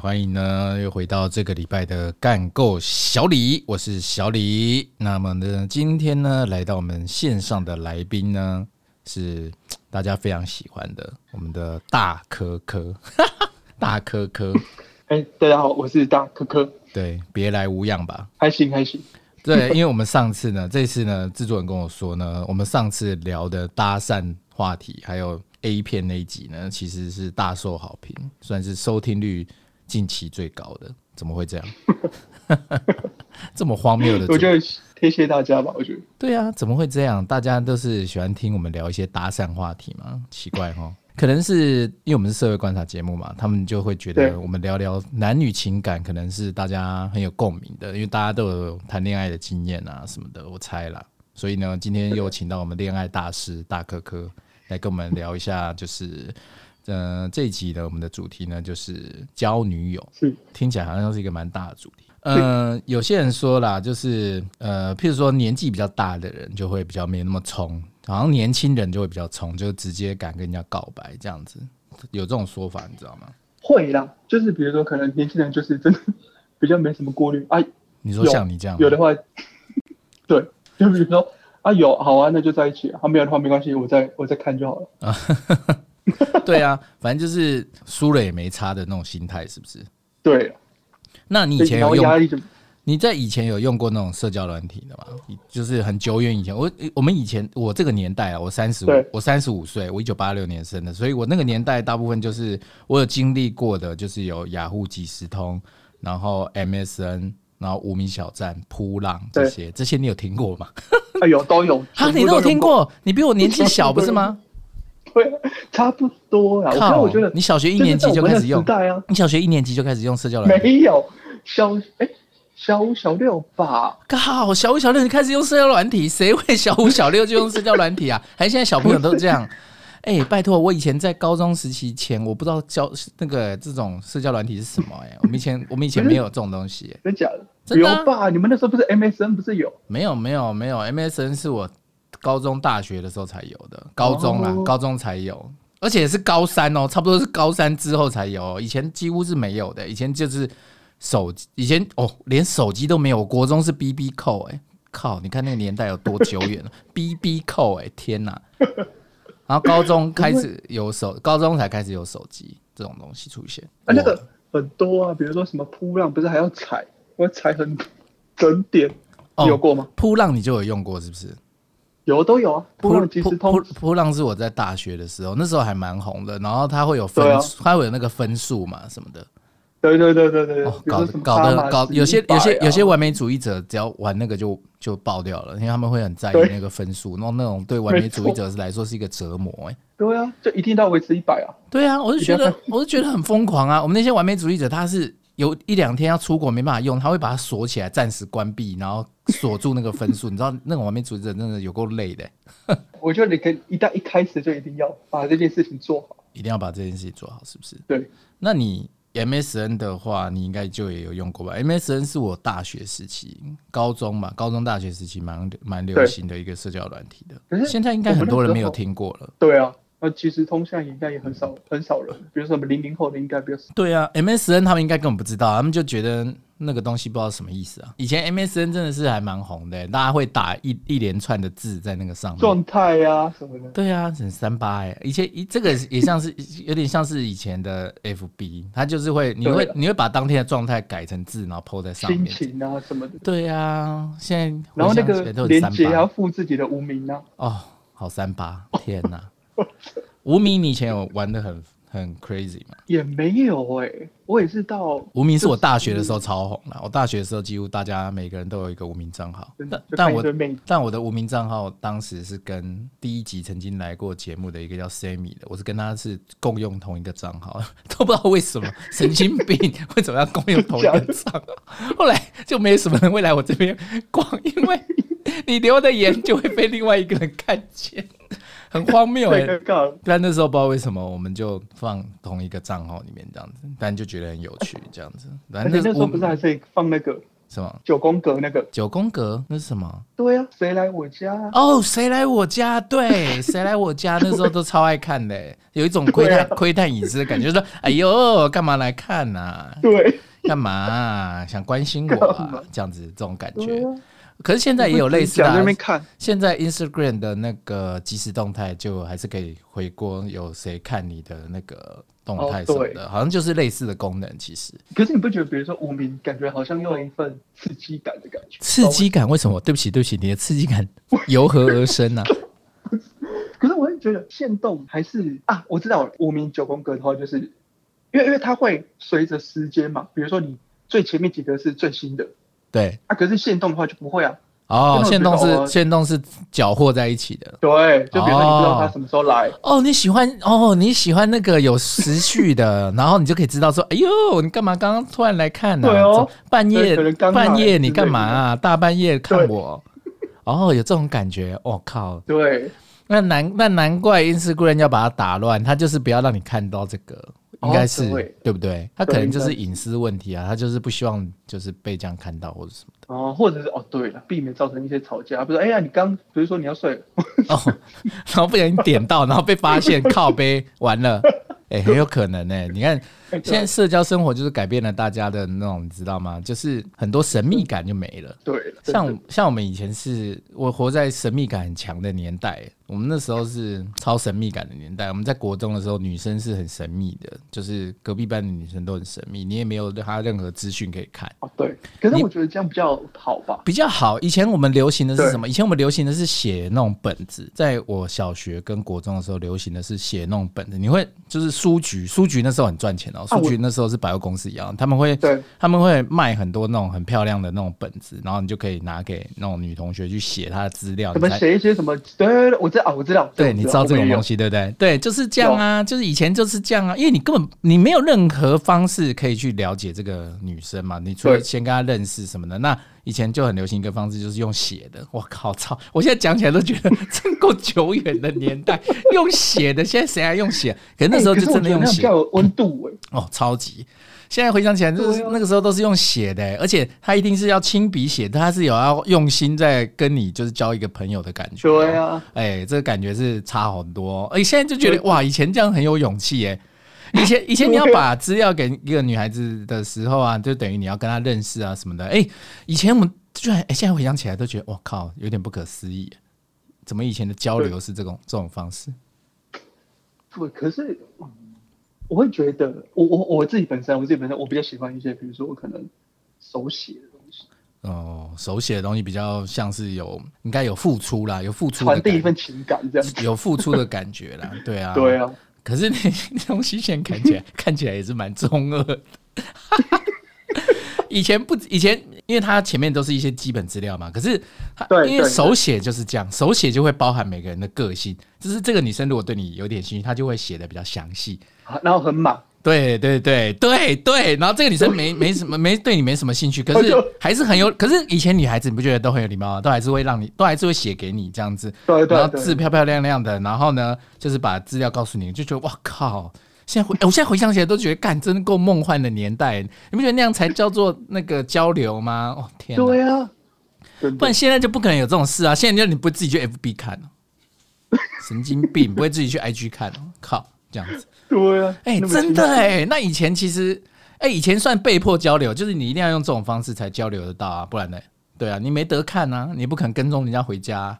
欢迎呢，又回到这个礼拜的干够小李，我是小李。那么呢，今天呢，来到我们线上的来宾呢，是大家非常喜欢的我们的大科科，大科科。哎、欸，大家好，我是大科科。对，别来无恙吧？还行还行。对，因为我们上次呢，这次呢，制作人跟我说呢，我们上次聊的搭讪话题还有。A 片那一集呢，其实是大受好评，算是收听率近期最高的。怎么会这样？这么荒谬的？我觉得谢谢大家吧。我觉得对啊，怎么会这样？大家都是喜欢听我们聊一些搭讪话题嘛？奇怪哈，可能是因为我们是社会观察节目嘛，他们就会觉得我们聊聊男女情感，可能是大家很有共鸣的，因为大家都有谈恋爱的经验啊什么的，我猜啦。所以呢，今天又请到我们恋爱大师大科科。来跟我们聊一下，就是，呃，这一集的我们的主题呢，就是交女友。是，听起来好像是一个蛮大的主题。呃，有些人说啦，就是，呃，譬如说年纪比较大的人就会比较没那么冲，好像年轻人就会比较冲，就直接敢跟人家告白这样子，有这种说法，你知道吗？会啦，就是比如说，可能年轻人就是真的比较没什么顾虑。哎、啊，你说像你这样，有的话，对，就比如说。啊有好啊，那就在一起啊。没有的话没关系，我再我再看就好了。啊，对啊，反正就是输了也没差的那种心态，是不是？对。那你以前有用？你在以前有用过那种社交软体的吗？就是很久远以前，我我们以前我这个年代啊，我三十五，我三十五岁，我一九八六年生的，所以我那个年代大部分就是我有经历过的，就是有雅虎即时通，然后 MSN。然后无名小站、扑浪这些，这些你有听过吗？哎呦，都有啊！你都有听过？你比我年纪小不是吗？对，差不多啊。靠，我觉得你小学一年级就开始用，你小学一年级就开始用社交软体？没有，小哎，小五小六吧。靠，小五小六你开始用社交软体？谁会小五小六就用社交软体啊？还现在小朋友都这样？哎、欸，拜托，我以前在高中时期前，我不知道交那个这种社交软体是什么哎、欸，我们以前我们以前没有这种东西、欸，真假的？真的、啊？有吧？你们那时候不是 MSN 不是有？没有没有没有，MSN 是我高中大学的时候才有的，高中啊，高中才有，而且是高三哦，差不多是高三之后才有，以前几乎是没有的，以前就是手机，以前哦连手机都没有，国中是 BB 扣哎，靠，你看那个年代有多久远了？BB 扣哎，天哪！然后高中开始有手，高中才开始有手机这种东西出现。啊，那个很多啊，比如说什么扑浪，不是还要踩，我要踩很整点，你有过吗？扑浪你就有用过是不是？有都有啊。扑浪即时通，扑扑浪是我在大学的时候，那时候还蛮红的。然后它会有分，它会有那个分数嘛什么的。对对对对对，哦、搞搞得搞有些有些有些完美主义者，只要玩那个就就爆掉了，因为他们会很在意那个分数，然后那种对完美主义者来说是一个折磨、欸。哎，对啊，就一定要维持一百啊。对啊，我是觉得我是觉得很疯狂啊。我们那些完美主义者，他是有一两天要出国没办法用，他会把它锁起来，暂时关闭，然后锁住那个分数。你知道那种完美主义者真的有够累的、欸。我觉得你可以一旦一开始就一定要把这件事情做好，一定要把这件事情做好，是不是？对，那你。MSN 的话，你应该就也有用过吧？MSN 是我大学时期、高中嘛，高中大学时期蛮蛮流行的一个社交软体的。可是现在应该很多人没有听过了。对啊，那其实通向应该也很少很少人，比如说什么零零后的应该比较少。对啊，MSN 他们应该根本不知道，他们就觉得。那个东西不知道什么意思啊！以前 MSN 真的是还蛮红的、欸，大家会打一一连串的字在那个上面，状态呀什么的。对啊，很三八哎！以前一这个也像是有点像是以前的 FB，它就是会你会你会把当天的状态改成字，然后 po 在上面。心情啊什么的。对啊，现在然后那个连接要附自己的无名啊。哦，好三八！天哪，无名你以前有玩的很。很 crazy 吗？也没有哎、欸，我也是到无名是我大学的时候超红了。我大学的时候几乎大家每个人都有一个无名账号，但但我但我的无名账号当时是跟第一集曾经来过节目的一个叫 Sammy 的，我是跟他是共用同一个账号，都不知道为什么神经病为什么要共用同一个账号？后来就没什么人会来我这边逛，因为你留的言就会被另外一个人看见。很荒谬 哎、欸，但那时候不知道为什么，我们就放同一个账号里面这样子，但就觉得很有趣这样子。反正那时候不是还可以放那个什么？九宫格那个？九宫格那是什么？对啊，谁来我家？哦，谁来我家？对，谁来我家？那时候都超爱看的，有一种窥探窥探隐私的感觉，说哎呦，干嘛来看呢？对，干嘛想关心我啊？这样子这种感觉。可是现在也有类似的、啊，现在 Instagram 的那个即时动态就还是可以回锅，有谁看你的那个动态什么的，好像就是类似的功能。其实，可是你不觉得，比如说无名，感觉好像又有一份刺激感的感觉？刺激感？为什么？对不起，对不起，你的刺激感由何而生呢、啊？可是我会觉得限动还是啊，我知道无名九宫格的话，就是因为因为它会随着时间嘛，比如说你最前面几个是最新的。对啊，可是限动的话就不会啊。哦，限动是限动是搅和在一起的。对，就比如说你不知道他什么时候来。哦，哦，你喜欢哦，你喜欢那个有时序的，然后你就可以知道说，哎呦，你干嘛刚刚突然来看呢？啊？对哦，半夜半夜你干嘛啊？大半夜看我。哦，有这种感觉，我，哦，靠。对，那难那难怪 Instagram 要把它打乱，他就是不要让你看到这个。应该是、哦、对不对？他可能就是隐私问题啊，他就是不希望就是被这样看到或者什么的哦，或者是哦，对了，避免造成一些吵架，不是？哎呀，你刚比如说你要睡了哦，然后不小心点到，然后被发现 靠背完了。哎、欸，很有可能呢、欸。你看，现在社交生活就是改变了大家的那种，你知道吗？就是很多神秘感就没了。对，像像我们以前是，我活在神秘感很强的年代。我们那时候是超神秘感的年代。我们在国中的时候，女生是很神秘的，就是隔壁班的女生都很神秘，你也没有对她任何资讯可以看。哦，对。可是我觉得这样比较好吧？比较好。以前我们流行的是什么？以前我们流行的是写那种本子。在我小学跟国中的时候，流行的是写那种本子。你会就是书局，书局那时候很赚钱哦。书局那时候是百货公司一样，他们会对，他们会卖很多那种很漂亮的那种本子，然后你就可以拿给那种女同学去写她的资料。怎么写一些什么？对，我知道，我知道。对，你知道这种东西对不对？对，就是这样啊，就是以前就是这样啊，因为你根本你没有任何方式可以去了解这个女生嘛，你除了先跟她认识什么的，那以前就很流行一个方式，就是用写的。我靠，操！我现在讲起来都觉得真够久远的年代，用写的，现在谁还用写？可是那时候就真的用写，温度哎，哦，超级。现在回想起来，就是那个时候都是用写的，而且他一定是要亲笔写，他是有要用心在跟你就是交一个朋友的感觉。对啊，哎，这个感觉是差很多。哎，现在就觉得哇，以前这样很有勇气哎。以前以前你要把资料给一个女孩子的时候啊，就等于你要跟她认识啊什么的。哎，以前我们居然哎，现在回想起来都觉得我靠，有点不可思议，怎么以前的交流是这种这种方式？不，可是。我会觉得，我我我自己本身，我自己本身，我比较喜欢一些，比如说我可能手写的东西。哦，手写的东西比较像是有，应该有付出啦，有付出，传递一份情感这样，有付出的感觉啦，对啊，对啊。可是那那东西现在看起来 看起来也是蛮中二的。以前不，以前因为它前面都是一些基本资料嘛，可是它因为手写就是这样，手写就会包含每个人的个性，就是这个女生如果对你有点兴趣，她就会写的比较详细。然后很满，对对对对对，然后这个女生没没什么没对你没什么兴趣，可是 还是很有，可是以前女孩子你不觉得都很有礼貌啊？都还是会让你，都还是会写给你这样子，对对，然后字漂漂亮亮的，然后呢，就是把资料告诉你，就觉得哇靠！现在回，我现在回想起来都觉得，干，真的够梦幻的年代，你不觉得那样才叫做那个交流吗？哦天，对啊，不然现在就不可能有这种事啊！现在就你不自己去 FB 看 神经病，不会自己去 IG 看靠，这样子。对啊，哎、欸，真的哎、欸，那以前其实，哎、欸，以前算被迫交流，就是你一定要用这种方式才交流得到啊，不然呢？对啊，你没得看啊，你不可能跟踪人家回家、啊。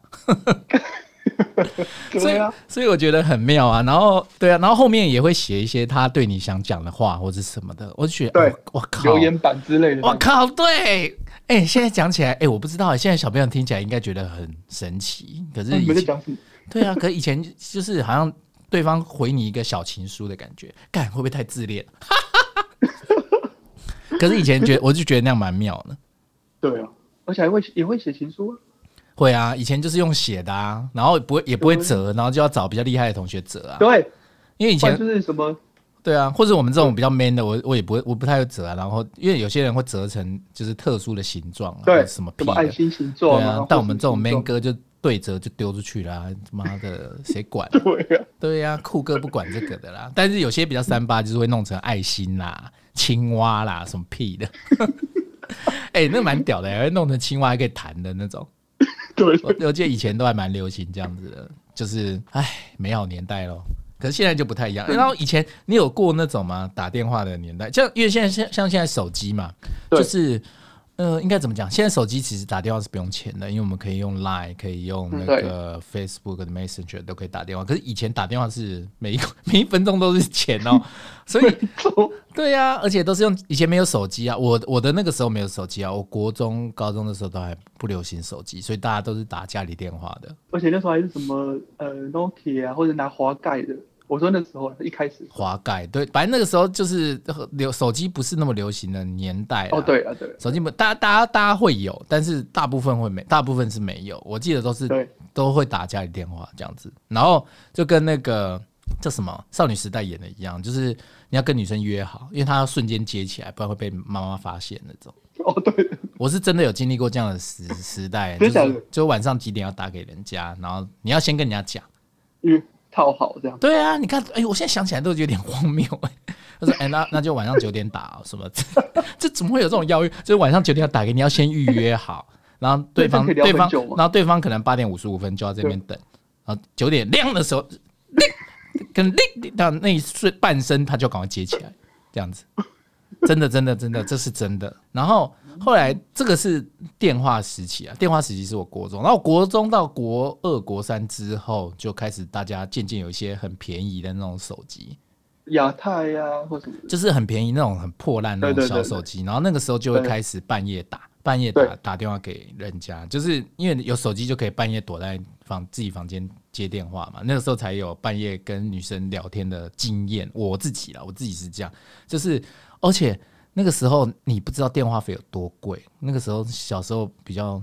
所以啊，所以我觉得很妙啊。然后，对啊，然后后面也会写一些他对你想讲的话或者什么的，我就觉得，对，我靠，留言板之类的，我靠，对，哎、欸，现在讲起来，哎、欸，我不知道，现在小朋友听起来应该觉得很神奇，可是以前，对啊，可是以前就是好像。对方回你一个小情书的感觉，干会不会太自恋？可是以前觉得，我就觉得那样蛮妙的。对啊，而且还会也会写情书啊。会啊，以前就是用写的啊，然后不会也不会折，然后就要找比较厉害的同学折啊。对，因为以前就是什么，对啊，或者我们这种比较 man 的，我我也不会，我不太会折啊。然后因为有些人会折成就是特殊的形状啊，对，什么什么爱心形状啊。但我们这种 man 哥就。对折就丢出去啦，妈的，谁管？对呀、啊，对呀、啊，酷哥不管这个的啦。但是有些比较三八，就是会弄成爱心啦、青蛙啦，什么屁的。哎、欸，那蛮屌的，还弄成青蛙还可以弹的那种。对，我我记得以前都还蛮流行这样子的，就是哎，美好年代咯。可是现在就不太一样。然后以前你有过那种吗？打电话的年代，像因为现在像像现在手机嘛，就是。呃，应该怎么讲？现在手机其实打电话是不用钱的，因为我们可以用 Line，可以用那个 Facebook 的 Messenger 都可以打电话。可是以前打电话是每一 每一分钟都是钱哦，所以对呀、啊，而且都是用以前没有手机啊，我我的那个时候没有手机啊，我国中高中的时候都还不流行手机，所以大家都是打家里电话的。而且那时候还是什么呃 Nokia 啊，或者拿滑盖的。我说那时候一开始。滑盖，对，反正那个时候就是流手机不是那么流行的年代哦，对啊，对，手机不，大家大家大家会有，但是大部分会没，大部分是没有。我记得都是都会打家里电话这样子，然后就跟那个叫什么少女时代演的一样，就是你要跟女生约好，因为她要瞬间接起来，不然会被妈妈发现那种。哦，对，我是真的有经历过这样的时时代，就是就晚上几点要打给人家，然后你要先跟人家讲，嗯。套好这样，对啊，你看，哎，我现在想起来都有点荒谬哎。他说，哎，那那就晚上九点打什么？这怎么会有这种邀约？就是晚上九点要打给你，要先预约好，然后对方对方，然后对方可能八点五十五分就要这边等，然后九点亮的时候，跟亮到那一瞬半声，他就赶快接起来，这样子。真的，真的，真的，这是真的。然后后来这个是电话时期啊，电话时期是我国中，然后国中到国二、国三之后，就开始大家渐渐有一些很便宜的那种手机，亚太呀，或什么，就是很便宜那种很破烂那种小手机。然后那个时候就会开始半夜打，半夜打打电话给人家，就是因为有手机就可以半夜躲在房自己房间接电话嘛。那个时候才有半夜跟女生聊天的经验。我自己啦，我自己是这样，就是。而且那个时候你不知道电话费有多贵，那个时候小时候比较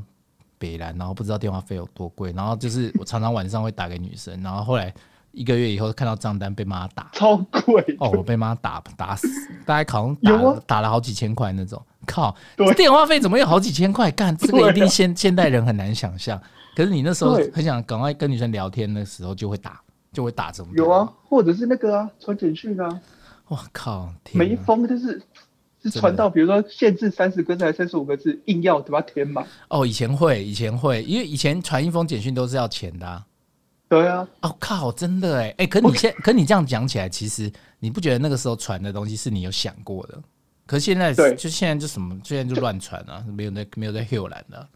北烂，然后不知道电话费有多贵，然后就是我常常晚上会打给女生，然后后来一个月以后看到账单被妈打，超贵哦，我被妈打打死，大概好像打了打了好几千块那种，靠，电话费怎么有好几千块？干这个一定现现代人很难想象，可是你那时候很想赶快跟女生聊天的时候就会打，就会打这么有啊，或者是那个啊传简讯啊。我靠！每一封就是是传到，比如说限制三十个字还是三十五个字，硬要把它填满。哦，以前会，以前会，因为以前传一封简讯都是要钱的啊。对啊。哦靠！真的哎哎，可你现，可你这样讲起来，其实你不觉得那个时候传的东西是你有想过的？可是现在，就现在就什么，现在就乱传啊，没有在没有在后来的。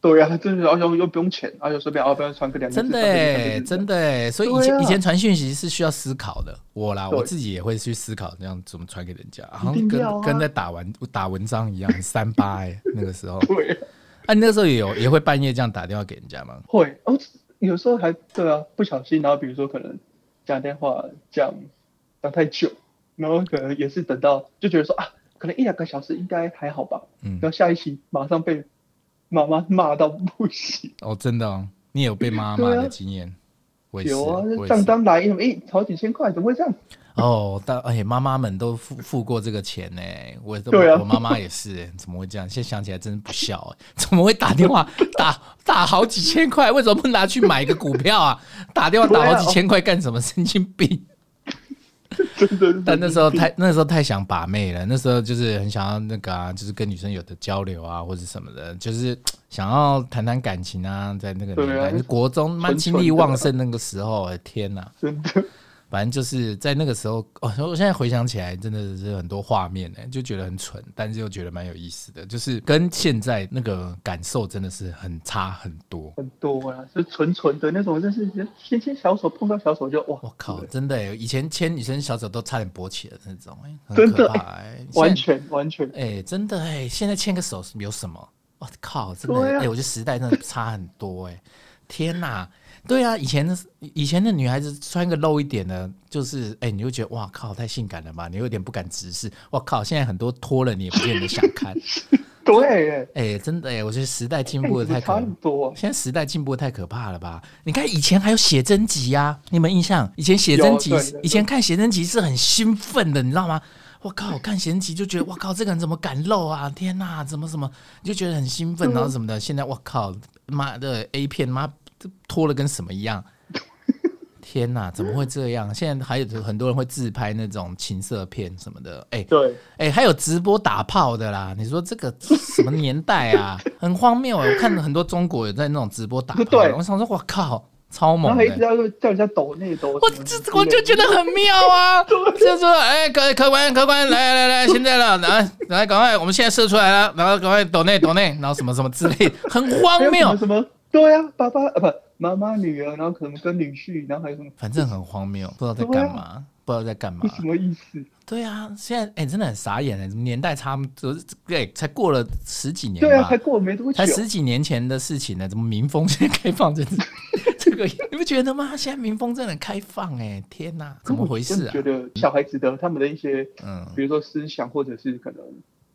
对呀、啊，真的，而且又不用钱，而且随便，哦，不要传个两。真的哎，真的哎，所以以前、啊、以前传讯息是需要思考的。我啦，我自己也会去思考，这样怎么传给人家，好像跟、啊、跟在打完打文章一样，很三八哎，那个时候。对、啊。啊，你那个时候也有也会半夜这样打电话给人家吗？会，哦，有时候还对啊，不小心，然后比如说可能讲电话讲讲太久，然后可能也是等到就觉得说啊，可能一两个小时应该还好吧，嗯，然后下一期马上被。妈妈骂到不行哦，真的哦，你有被妈妈骂的经验？啊有啊，账单来，哎，好几千块，怎么会这样？哦，但而且，妈妈们都付付过这个钱呢，我都、啊、我妈妈也是，怎么会这样？现在想起来真是不孝，怎么会打电话 打打好几千块？为什么不拿去买一个股票啊？打电话打好几千块干什么？神经病！真的，但那时候太那时候太想把妹了，那时候就是很想要那个啊，就是跟女生有的交流啊，或者什么的，就是想要谈谈感情啊，在那个年代，啊、国中蛮精力旺盛那个时候，啊，天哪，真的。反正就是在那个时候，哦，我现在回想起来，真的是很多画面呢，就觉得很蠢，但是又觉得蛮有意思的，就是跟现在那个感受真的是很差很多，很多啊，是纯纯的那种，就是牵牵小手碰到小手就哇，我靠，真的，以前牵女生小手都差点勃起的那种，哎，很可怕，哎，完全完全，哎，真的，哎，现在牵个手有什么？我靠，真的，哎，我觉得时代真的差很多，哎，天哪！对啊，以前的以前的女孩子穿个露一点的，就是哎，你会觉得哇靠，太性感了吧？你有点不敢直视。哇靠，现在很多脱了你也不见得想看。对，哎，真的哎，我觉得时代进步的太可怕。现在时代进步的太可怕了吧？你看以前还有写真集呀，你有没有印象？以前写真集，以前看写真集是很兴奋的，你知道吗？我靠，看写真集就觉得我靠，这个人怎么敢露啊？天哪，怎么什么？你就觉得很兴奋，然后什么的。现在我靠，妈的 A 片妈。脱了跟什么一样？天哪，怎么会这样？现在还有很多人会自拍那种情色片什么的，哎、欸，对，哎、欸，还有直播打炮的啦。你说这个什么年代啊？很荒谬。我看了很多中国有在那种直播打炮，我想说，我靠，超猛的。然后一直要叫人家抖内抖，我这我就觉得很妙啊。就是说，哎、欸，客客官客官，来来来，现在了，来来，赶快，我们现在射出来了，然后赶快抖内抖内，然后什么什么之类，很荒谬。什么？对啊，爸爸啊不。妈妈、女儿，然后可能跟女婿，然后还有什么？反正很荒谬，不知道在干嘛，啊、不知道在干嘛。什么意思？对啊，现在哎、欸，真的很傻眼哎，怎么年代差，就是对，才过了十几年，对啊，才过了没多久，才十几年前的事情呢，怎么民风现在开放这这个，你不觉得吗？现在民风真的很开放哎，天哪，怎么回事啊？觉得小孩子的他们的一些，嗯，比如说思想或者是可能。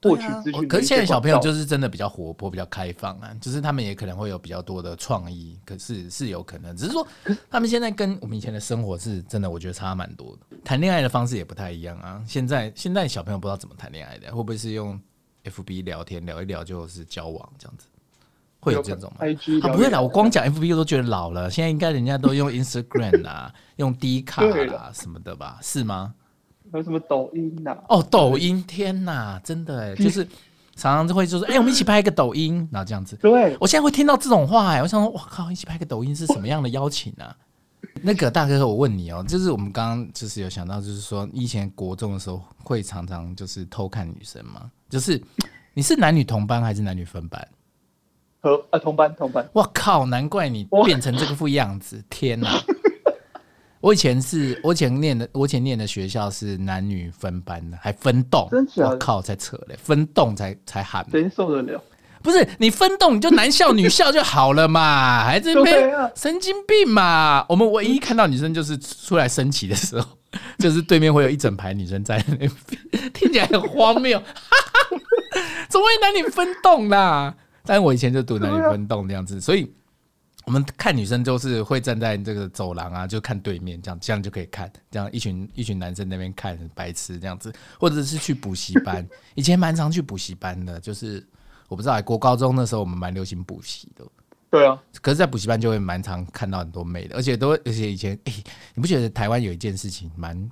获取资讯，可是现在小朋友就是真的比较活泼、比较开放啊，就是他们也可能会有比较多的创意，可是是有可能，只是说他们现在跟我们以前的生活是真的，我觉得差蛮多的。谈恋爱的方式也不太一样啊。现在现在小朋友不知道怎么谈恋爱的，会不会是用 FB 聊天聊一聊就是交往这样子？会有这种吗啊，不会啦，我光讲 F B U 都觉得老了。现在应该人家都用 Instagram 啦，用 D 卡啦什么的吧？是吗？还有什么抖音呐、啊？哦，抖音，天哪，真的哎，就是常常就会就说，哎、欸，我们一起拍一个抖音，然后这样子。对，我现在会听到这种话哎，我想说，我靠，一起拍个抖音是什么样的邀请啊？那个大哥，我问你哦，就是我们刚刚就是有想到，就是说以前国中的时候会常常就是偷看女生吗？就是你是男女同班还是男女分班？和啊，同班同班。我靠，难怪你变成这个副样子，天哪！我以前是，我以前念的，我以前念的学校是男女分班的，还分栋。我靠，才扯嘞，分栋才才喊。谁受得了？不是你分栋，你就男校女校就好了嘛，还这边神经病嘛？我们唯一看到女生就是出来升旗的时候，就是对面会有一整排女生在那边，听起来很荒谬。怎么会男女分栋啦？但我以前就读男女分栋这样子，所以。我们看女生就是会站在这个走廊啊，就看对面，这样这样就可以看，这样一群一群男生那边看白痴这样子，或者是去补习班，以前蛮常去补习班的，就是我不知道，国高中的时候我们蛮流行补习的。对啊，可是，在补习班就会蛮常看到很多妹的，而且都而且以前，哎，你不觉得台湾有一件事情蛮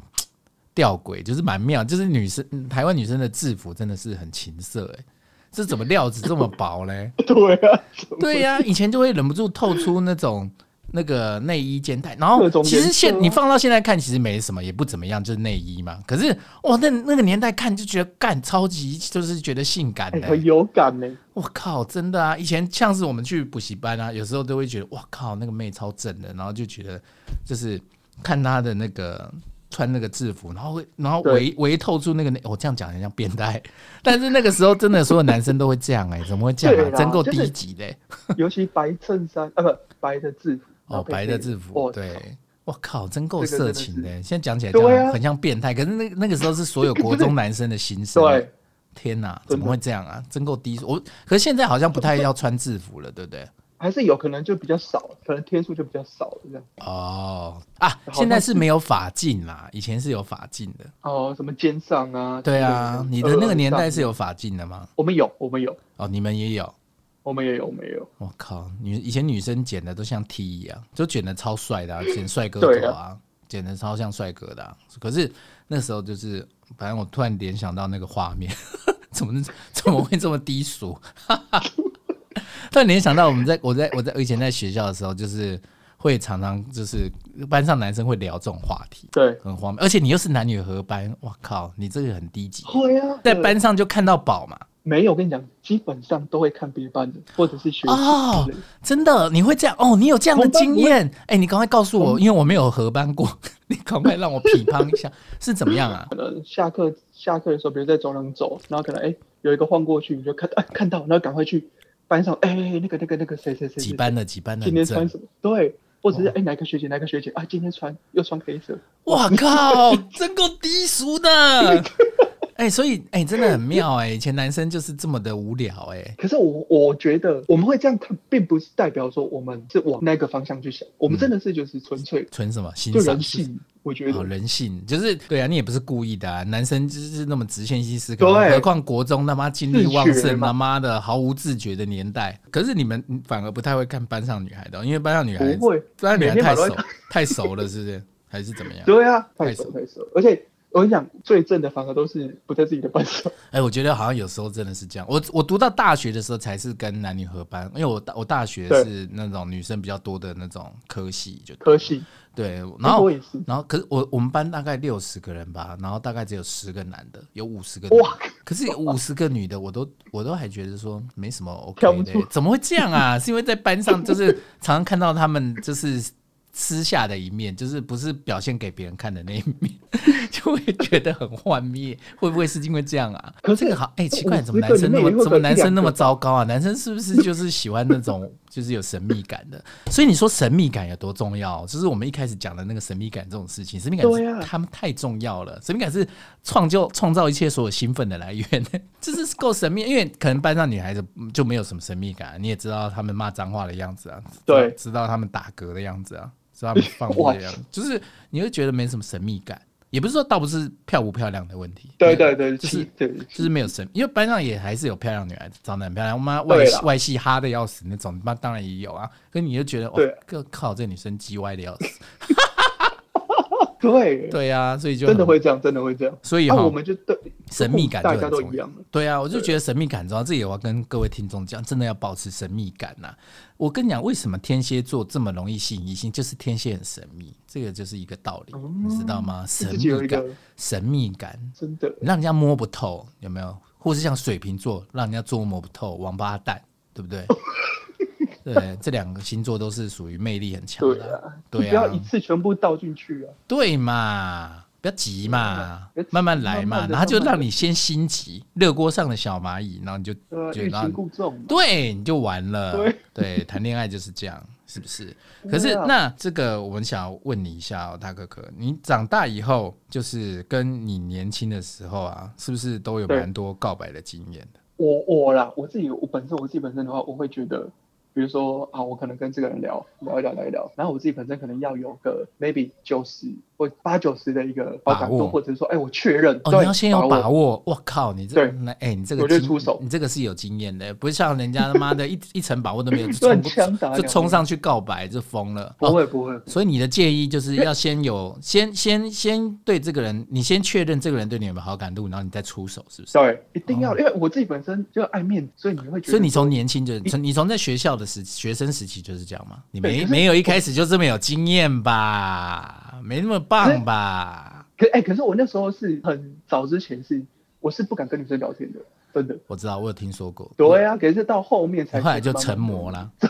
吊诡，就是蛮妙，就是女生台湾女生的制服真的是很情色，哎。这怎么料子这么薄嘞？对啊，对呀、啊，以前就会忍不住透出那种那个内衣肩带，然后其实现你放到现在看，其实没什么，也不怎么样，就是内衣嘛。可是哇，那那个年代看就觉得干超级，就是觉得性感的、欸，很有感呢。我靠，真的啊！以前像是我们去补习班啊，有时候都会觉得哇靠，那个妹超正的，然后就觉得就是看她的那个。穿那个制服，然后会，然后围围透出那个，我、哦、这样讲很像变态，但是那个时候真的所有男生都会这样哎、欸，怎么会这样啊？真够低级的、欸，尤其白衬衫啊，不白的制服哦，白的制服，对，我靠，真够色情的、欸。现在讲起来这样很像变态，可是那那个时候是所有国中男生的心声。对，天哪，怎么会这样啊？真够低俗。我可是现在好像不太要穿制服了，对不对？还是有可能就比较少，可能天数就比较少这样。哦啊，现在是没有法禁啦，以前是有法禁的。哦，什么肩上啊？对啊，你的那个年代是有法禁的吗？我们有，我们有。哦，你们也有，我们也有，没有。我靠，女以前女生剪的都像 T 一样，就剪的超帅的，剪帅哥头啊，剪的超像帅哥的。可是那时候就是，反正我突然联想到那个画面，怎么怎么会这么低俗？突然联想到，我们在我在我在以前在学校的时候，就是会常常就是班上男生会聊这种话题，对，很荒谬。而且你又是男女合班，哇靠，你这个很低级。会啊，在班上就看到宝嘛？没有，我跟你讲，基本上都会看别班的，或者是学哦，真的，你会这样哦？你有这样的经验？哎，你赶快告诉我，因为我没有合班过，你赶快让我匹乓一下，是怎么样啊？可能下课下课的时候，比如在走廊走，然后可能哎有一个晃过去，你就看哎看到，然后赶快去。班上哎、欸，那个那个那个谁谁谁，几班的几班的，今天穿什么？对，或者是哎、欸、哪个学姐哪个学姐啊？今天穿又穿黑色，哇靠，真够低俗的！哎、欸，所以哎、欸，真的很妙哎、欸，以前男生就是这么的无聊哎、欸。可是我我觉得我们会这样看，并不是代表说我们是往那个方向去想，我们真的是就是纯粹纯、嗯、什么？就人性。我觉得、哦、人性就是对啊，你也不是故意的啊。男生就是那么直线性思考，对何况国中他妈精力旺盛，他妈的毫无自觉的年代。可是你们反而不太会看班上女孩的，因为班上女孩不会，班上女孩太熟太熟了，是不是？还是怎么样？对啊，太熟太熟，而且。我跟你讲，最正的反而都是不在自己的班上。哎、欸，我觉得好像有时候真的是这样。我我读到大学的时候才是跟男女合班，因为我大我大学是那种女生比较多的那种科系，就科系。对，然后然后可是我我们班大概六十个人吧，然后大概只有十个男的，有五十个。哇！可是有五十个女的，我都我都还觉得说没什么 OK 的、欸，怎么会这样啊？是因为在班上就是 常常看到他们就是。私下的一面，就是不是表现给别人看的那一面，就会觉得很幻灭。会不会是因为这样啊？这个好，哎、欸，奇怪，怎么男生那么怎么男生那么糟糕啊？男生是不是就是喜欢那种就是有神秘感的？所以你说神秘感有多重要？就是我们一开始讲的那个神秘感这种事情，神秘感是他们太重要了。神秘感是创就创造一切所有兴奋的来源，这是够神秘。因为可能班上女孩子就没有什么神秘感，你也知道他们骂脏话的样子啊，对，知道他们打嗝的样子啊。他们放这样，就是你会觉得没什么神秘感，也不是说倒不是漂不漂亮的问题。对对对，就是对，就是没有神，因为班上也还是有漂亮女孩子，长得很漂亮。我妈外系外系哈的要死那种，那当然也有啊。可你就觉得，对，靠，这女生叽歪的要死。对对呀，所以就真的会这样，真的会这样。所以我们就对神秘感大家都一样。对啊，我就觉得神秘感，重要这也我要跟各位听众讲，真的要保持神秘感呐。我跟你讲，为什么天蝎座这么容易吸引异性？就是天蝎很神秘，这个就是一个道理，你知道吗？神秘感，神秘感，真的让人家摸不透，有没有？或是像水瓶座，让人家捉摸不透，王八蛋，对不对？对，这两个星座都是属于魅力很强的。对啊，对啊，不要一次全部倒进去啊。对嘛，不要急嘛，慢慢来嘛。然后就让你先心急，热锅上的小蚂蚁，然后你就欲擒故纵，对，你就完了。对，谈恋爱就是这样，是不是？可是那这个，我们想要问你一下哦，大哥哥，你长大以后，就是跟你年轻的时候啊，是不是都有蛮多告白的经验的？我我啦，我自己我本身我自己本身的话，我会觉得。比如说啊，我可能跟这个人聊聊一聊聊一聊，然后我自己本身可能要有个 maybe 九十或八九十的一个好感度，或者说哎，我确认哦，你要先有把握。我靠，你这那哎，你这个我就出手，你这个是有经验的，不是像人家他妈的一 一层把握都没有，就冲就冲上去告白就疯了。不会不会。所以你的建议就是要先有 先先先对这个人，你先确认这个人对你有没有好感度，然后你再出手，是不是？对，一定要，因为我自己本身就爱面子，所以你会觉得，所以你从年轻就从你从在学校的时学生时期就是这样吗？你没没有一开始就这么有经验吧？没那么棒吧？可哎，可是我那时候是很早之前是我是不敢跟女生聊天的，真的。我知道，我有听说过。对啊，可是到后面才后来就成魔了。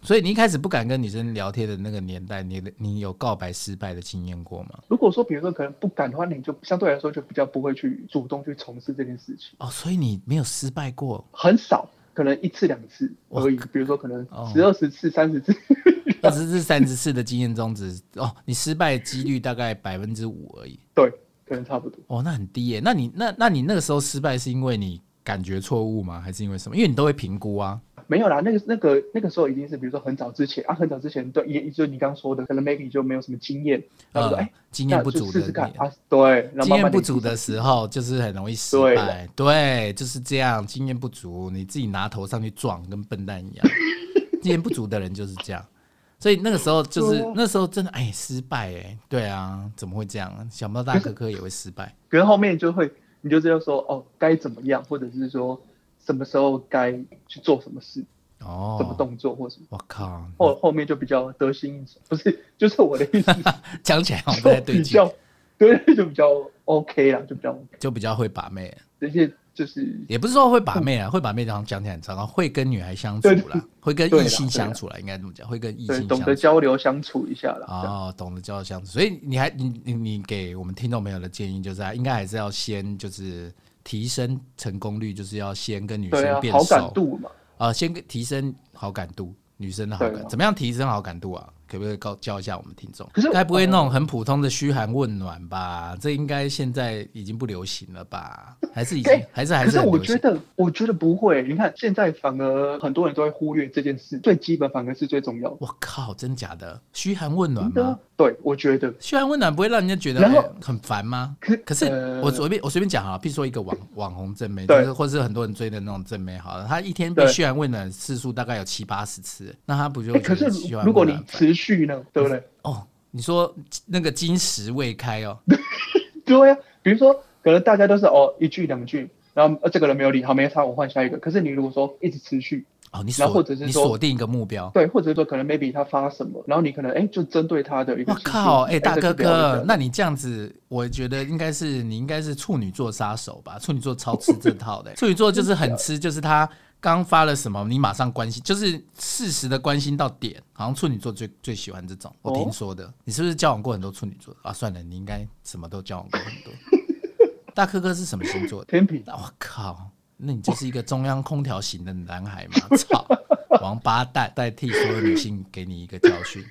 所以你一开始不敢跟女生聊天的那个年代，你你有告白失败的经验过吗？如果说比如说可能不敢的话，你就相对来说就比较不会去主动去从事这件事情。哦，所以你没有失败过？很少。可能一次两次而已，比如说可能十二十次、三十次、二十次、三十次的经验中，只哦，你失败几率大概百分之五而已。对，可能差不多。哦，那很低耶。那你那那你那个时候失败是因为你感觉错误吗？还是因为什么？因为你都会评估啊。没有啦，那个那个那个时候已经是比如说很早之前啊，很早之前对，也就你刚刚说的，可能 maybe 就没有什么经验，然后说哎，经验不足的试试看啊，对，经验不足的时候就是很容易失败，对，就是这样，经验不足，你自己拿头上去撞，跟笨蛋一样，经验不足的人就是这样，所以那个时候就是那时候真的哎失败哎，对啊，怎么会这样？想不到大哥哥也会失败，可是后面就会你就知道说哦该怎么样，或者是说。什么时候该去做什么事？哦，什么动作或什么？我靠，后后面就比较得心应手，不是，就是我的意思。讲起来好像对，比较对，就比较 OK 啦，就比较 OK，就比较会把妹。这些就是也不是说会把妹啊，会把妹，然后讲起来很糟糕，会跟女孩相处啦，会跟异性相处啦，应该这么讲，会跟异性懂得交流相处一下啦。哦，懂得交流相处，所以你还你你你给我们听众朋友的建议就是，应该还是要先就是。提升成功率就是要先跟女生变熟，好感度嘛。啊，先提升好感度，女生的好感，怎么样提升好感度啊？可不可以告教一下我们听众？可是该不会那种很普通的嘘寒问暖吧？这应该现在已经不流行了吧？还是已经还是还是？可是我觉得我觉得不会。你看现在反而很多人都会忽略这件事，最基本反而是最重要的。我靠，真假的嘘寒问暖吗？对，我觉得嘘寒问暖不会让人家觉得很烦吗？可可是我随便我随便讲啊，比如说一个网网红正妹，就是或者是很多人追的那种正妹，好了，她一天被嘘寒问暖次数大概有七八十次，那她不就？可是如果你持续呢，对不对？哦，你说那个金石未开哦，对呀，比如说可能大家都是哦一句两句，然后呃这个人没有理，好没差，我换下一个。可是你如果说一直持续。哦，你锁或者是你锁定一个目标，对，或者是说可能 maybe 他发什么，然后你可能哎就针对他的一个。我靠，哎大哥哥，那你这样子，我觉得应该是你应该是处女座杀手吧？处女座超吃这套的，处女座就是很吃，就是他刚发了什么，你马上关心，就是适时的关心到点，好像处女座最最喜欢这种。我听说的，你是不是交往过很多处女座啊？算了，你应该什么都交往过很多。大哥哥是什么星座的？天平。我靠。那你就是一个中央空调型的男孩吗？操，王八蛋，代替所有女性给你一个教训。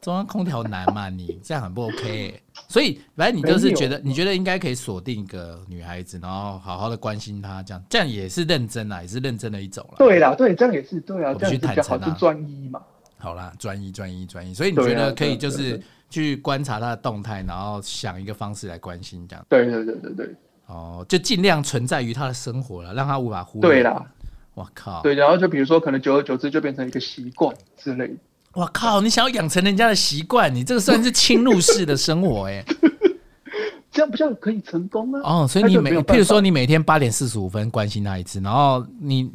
中央空调男嘛，你这样很不 OK、欸。所以，反正你就是觉得，你觉得应该可以锁定一个女孩子，然后好好的关心她，这样这样也是认真啦，也是认真的一种了。对啦，对，这样也是对啊，我们去坦诚啊，专一嘛。好啦，专一，专一，专一。所以你觉得可以就是去观察她的动态，然后想一个方式来关心这样。对对对对对。哦，就尽量存在于她的生活了，让她无法忽略。对啦，我靠，对，然后就比如说，可能久而久之就变成一个习惯之类的。我靠，你想要养成人家的习惯，你这个算是侵入式的生活哎、欸，这样不像可以成功啊？哦，所以你每，譬如说你每天八点四十五分关心他一次，然后你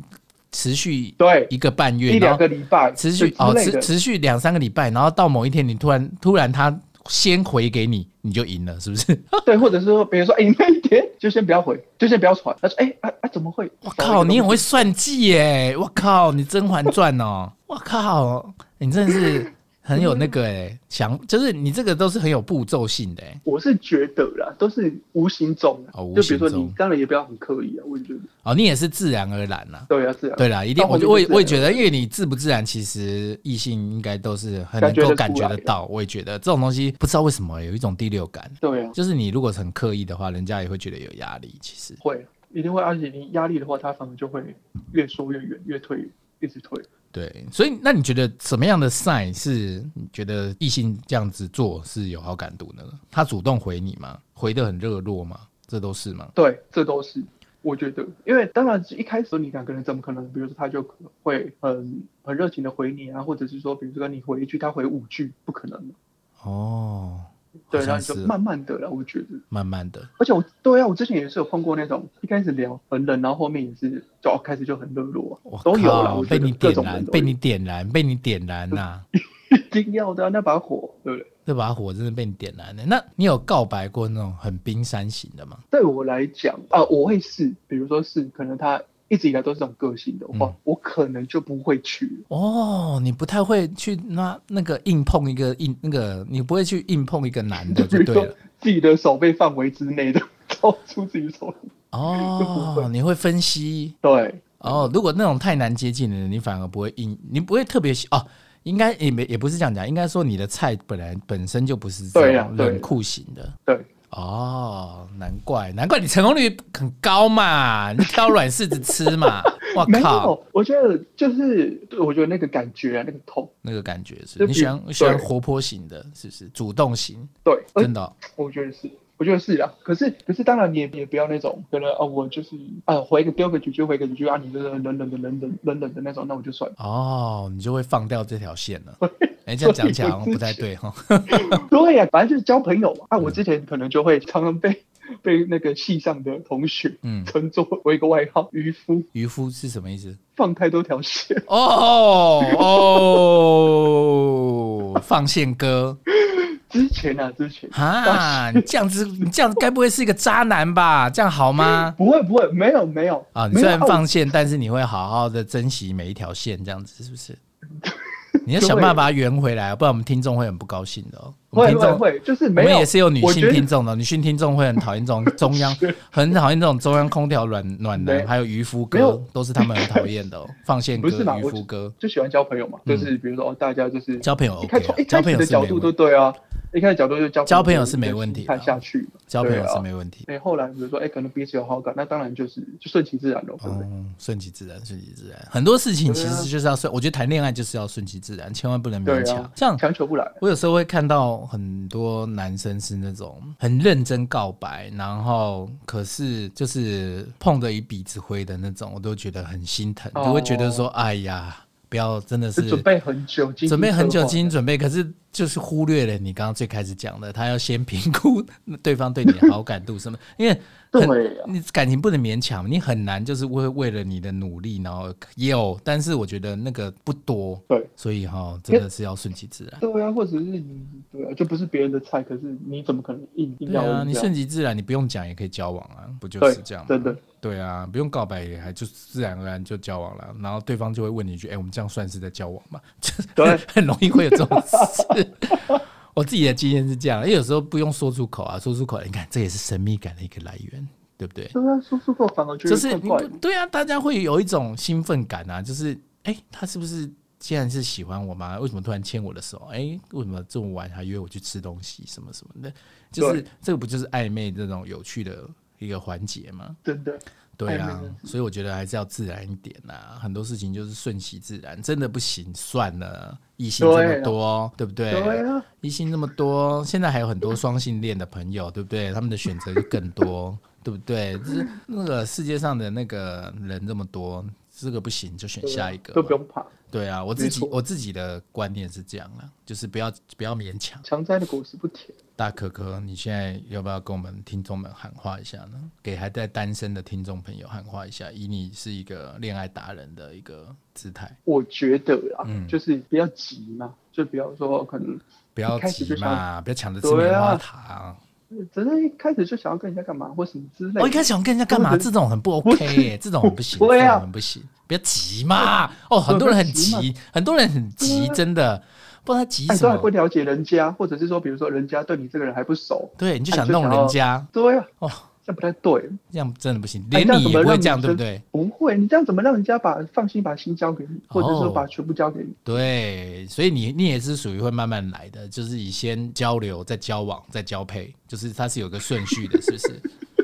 持续对一个半月，一两个礼拜，持续哦，持持续两三个礼拜，然后到某一天你突然突然他。先回给你，你就赢了，是不是？对，或者是说，比如说，哎、欸，那一天就先不要回，就先不要传。他说，哎、欸，哎、啊、哎，怎么会？我靠，你很会算计耶！我靠，你《甄嬛传》哦，我靠，你真的是。很有那个哎、欸，想就是你这个都是很有步骤性的哎、欸，我是觉得啦，都是无形中，哦、无形中就比如说你当然也不要很刻意啊，我觉得哦，你也是自然而然呐，对啊，自然对啦，一定，我我也我也觉得，因为你自不自然，其实异性应该都是很能够感觉得到，我也觉得。这种东西不知道为什么有一种第六感，对啊，就是你如果很刻意的话，人家也会觉得有压力，其实。会一定会，而且你压力的话，他反而就会越缩越远，越退一直退。对，所以那你觉得什么样的 sign 是你觉得异性这样子做是有好感度的？他主动回你吗？回的很热络吗？这都是吗？对，这都是。我觉得，因为当然一开始你两个人怎么可能？比如说他就会很很热情的回你啊，或者是说，比如说你回一句，他回五句，不可能的。哦。对，然后就慢慢的了，我觉得慢慢的。而且我对啊，我之前也是有碰过那种一开始聊很冷，然后后面也是就开始就很热络，都有了。被你点燃，被你点燃，被你点燃呐！一定要的那把火，对不对？这把火真的被你点燃了。那你有告白过那种很冰山型的吗？对我来讲啊，我会试，比如说是可能他。一直以来都是这种个性的话，嗯、我可能就不会去哦。你不太会去那那个硬碰一个硬那个，你不会去硬碰一个男的就对了。自己的手背范围之内的 超出自己手哦，你会分析对哦。如果那种太难接近的人，你反而不会硬，你不会特别哦。应该也没也不是这样讲，应该说你的菜本来本身就不是这样冷酷型的，对。对哦，难怪难怪你成功率很高嘛，你挑软柿子吃嘛。我靠，我觉得就是，我觉得那个感觉啊，那个痛，那个感觉是你喜欢喜欢活泼型的，是不是主动型？对，真的、哦，我觉得是。我觉得是啊，可是可是当然你也也不要那种，可能啊我就是啊回个丢个几句回个几句啊，你就是冷冷的冷冷冷冷的那种，那我就算了。哦，你就会放掉这条线了。哎，这样讲起来好像不太对哈。对呀，反正就是交朋友嘛。啊，我之前可能就会常常被被那个系上的同学嗯称作为一个外号渔夫。渔夫是什么意思？放太多条线。哦哦，放线哥。之前啊，之前啊，你这样子，你这样子，该不会是一个渣男吧？这样好吗？不会，不会，没有，没有啊。你虽然放线，但是你会好好的珍惜每一条线，这样子是不是？你要想办法把它圆回来，不然我们听众会很不高兴的哦。会会会，就是没有。我们也是有女性听众的，女性听众会很讨厌这种中央，很讨厌这种中央空调暖暖男，还有渔夫哥，都是他们很讨厌的。放线哥、渔夫哥，就喜欢交朋友嘛，就是比如说大家就是交朋友，一开一开始的角度都对啊。一开始角度就交交朋友是没问题，看下去交朋友是没问题。哎，后来比如说哎，可能彼此有好感，那当然就是就顺其自然了，对不对？顺其自然，顺其自然。很多事情其实就是要顺，我觉得谈恋爱就是要顺其自然，千万不能勉强，这样强求不来。我有时候会看到很多男生是那种很认真告白，然后可是就是碰的一鼻子灰的那种，我都觉得很心疼，就会觉得说，哎呀。不要真的是准备很久，准备很久精心准备，可是就是忽略了你刚刚最开始讲的，他要先评估对方对你的好感度什么，因为对，你感情不能勉强，你很难就是为为了你的努力，然后也有，但是我觉得那个不多，对，所以哈，真的是要顺其自然，对啊，或者是你对啊，就不是别人的菜，可是你怎么可能硬硬要？对啊，你顺其自然，你不用讲也可以交往啊，不就是这样？真的。对啊，不用告白也还就自然而然就交往了，然后对方就会问你一句：“哎，我们这样算是在交往吗？” 对，很容易会有这种事。我自己的经验是这样，因为有时候不用说出口啊，说出口，你看这也是神秘感的一个来源，对不对？对啊，说出口反而就是对啊，大家会有一种兴奋感啊，就是哎，他是不是既然是喜欢我吗？为什么突然牵我的手？哎，为什么这么晚还约我去吃东西？什么什么的，就是这个不就是暧昧这种有趣的？一个环节吗，真的，对啊，所以我觉得还是要自然一点呐。很多事情就是顺其自然，真的不行算了。异性这么多，对不对？异性这么多，现在还有很多双性恋的朋友，对不对？他们的选择就更多，对不对？就是那个世界上的那个人这么多，这个不行就选下一个，都不用怕。对啊，我自己我自己的观念是这样啊，就是不要不要勉强。强摘的果实不甜。大可可，你现在要不要跟我们听众们喊话一下呢？给还在单身的听众朋友喊话一下，以你是一个恋爱达人的一个姿态。我觉得啊，嗯，就是不要急嘛，就比方说可能不要急嘛，不要抢着吃棉花糖。真的，一开始就想要跟人家干嘛或什么之类的。我一开始想跟人家干嘛，这种很不 OK，这种很不行，这种很不行。不要急嘛，哦，很多人很 急，很多人很急，真的。不知道他急什么，都还不了解人家，或者是说，比如说人家对你这个人还不熟，对，你就想弄人家，对啊，哦，这样不太对，这样真的不行，连你也不会这样，对不对？不会，你这样怎么让人家把放心把心交给你，或者说把全部交给你？对，所以你你也是属于会慢慢来的，就是以先交流，再交往，再交配，就是它是有个顺序的，是不是？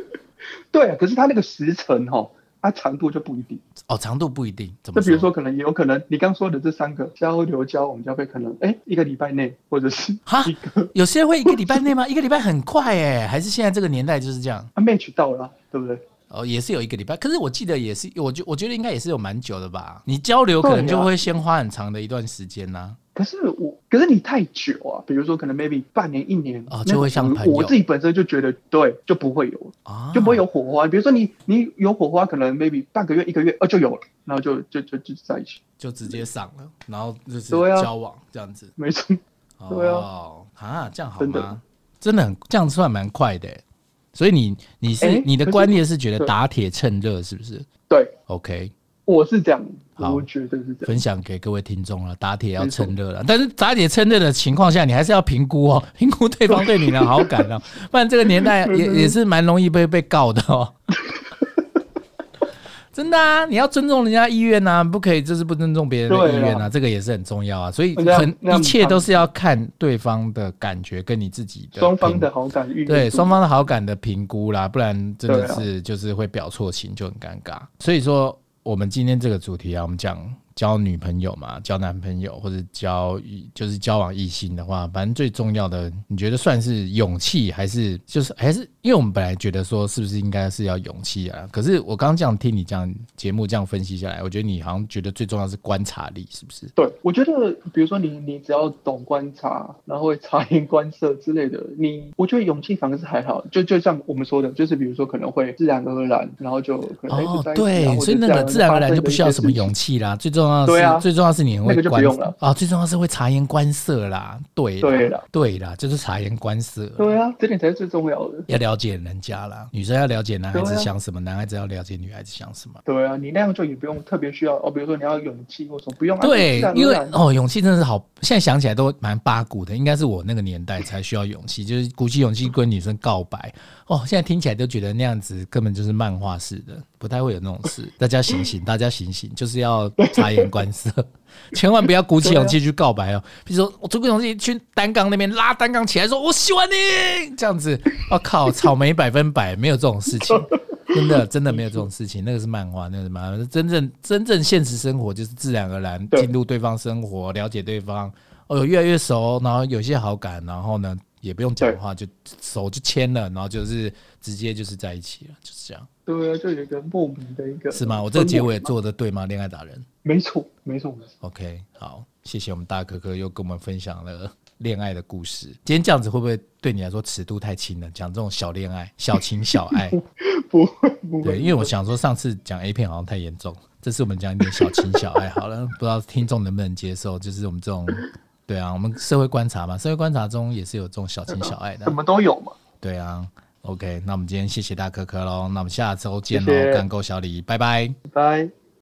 对，可是他那个时辰哈。它长度就不一定哦，长度不一定。怎么？就比如说，可能也有可能，你刚说的这三个交流、交往、交配，可能哎，一个礼拜内，或者是哈，有些会一个礼拜内吗？一个礼拜很快哎，还是现在这个年代就是这样？啊，match 到了，对不对？哦，也是有一个礼拜，可是我记得也是，我觉我觉得应该也是有蛮久的吧。你交流可能就会先花很长的一段时间呐。可是我，可是你太久啊，比如说可能 maybe 半年、一年啊，就会像。我自己本身就觉得，对，就不会有啊，就不会有火花。比如说你，你有火花，可能 maybe 半个月、一个月，哦，就有了，然后就就就就在一起，就直接上了，然后就是交往这样子，没错。对啊，啊，这样好吗？真的很这样算蛮快的，所以你你是你的观念是觉得打铁趁热，是不是？对，OK。我是这样，我觉得是这样。分享给各位听众了，打铁要趁热了。但是打铁趁热的情况下，你还是要评估哦，评估对方对你的好感哦，不然这个年代也也是蛮容易被被告的哦。真的啊，你要尊重人家意愿呐，不可以就是不尊重别人的意愿啊，这个也是很重要啊。所以很一切都是要看对方的感觉跟你自己的双方的好感，对双方的好感的评估啦，不然真的是就是会表错情，就很尴尬。所以说。我们今天这个主题啊，我们讲交女朋友嘛，交男朋友或者交就是交往异性的话，反正最重要的，你觉得算是勇气，还是就是还是？因为我们本来觉得说是不是应该是要勇气啊？可是我刚刚这样听你这样节目这样分析下来，我觉得你好像觉得最重要是观察力，是不是？对，我觉得比如说你你只要懂观察，然后会察言观色之类的，你我觉得勇气反而是还好。就就像我们说的，就是比如说可能会自然而然，然后就可能哦对，所以那个自然而然就不需要什么勇气啦。最重要要的是，啊、最重要是你会观啊、哦，最重要是会察言观色啦，对对啦，对啦，就是察言观色。对啊，这点才是最重要的。要了解人家啦，女生要了解男孩子想什么，啊、男孩子要了解女孩子想什么。对啊，你那样就也不用特别需要哦，比如说你要勇气或什么，不用。对，因为哦，勇气真的是好，现在想起来都蛮八股的，应该是我那个年代才需要勇气，就是鼓起勇气跟女生告白。哦，现在听起来都觉得那样子根本就是漫画式的，不太会有那种事。大家醒醒，大家醒醒，就是要察言观色，千万不要鼓起勇气去告白哦。比如说，我鼓起勇气去单杠那边拉单杠起来，说“我喜欢你”这样子，我、哦、靠，草莓百分百没有这种事情，真的真的没有这种事情。那个是漫画，那个是漫画，真正真正现实生活就是自然而然进入对方生活，了解对方，哦，越来越熟，然后有些好感，然后呢。也不用讲话，就手就牵了，然后就是直接就是在一起了，就是这样。对啊，就有一个莫名的一个。是吗？我这个结尾做的对吗？恋爱达人。没错，没错，没错。OK，好，谢谢我们大可可又跟我们分享了恋爱的故事。今天这样子会不会对你来说尺度太轻了？讲这种小恋爱、小情小爱，不会，不会。对，因为我想说上次讲 A 片好像太严重，这次我们讲一点小情小爱好了，不知道听众能不能接受？就是我们这种。对啊，我们社会观察嘛，社会观察中也是有这种小情小爱的，什么都有嘛。对啊，OK，那我们今天谢谢大可可喽，那我们下周见喽，干够小李，拜拜，拜。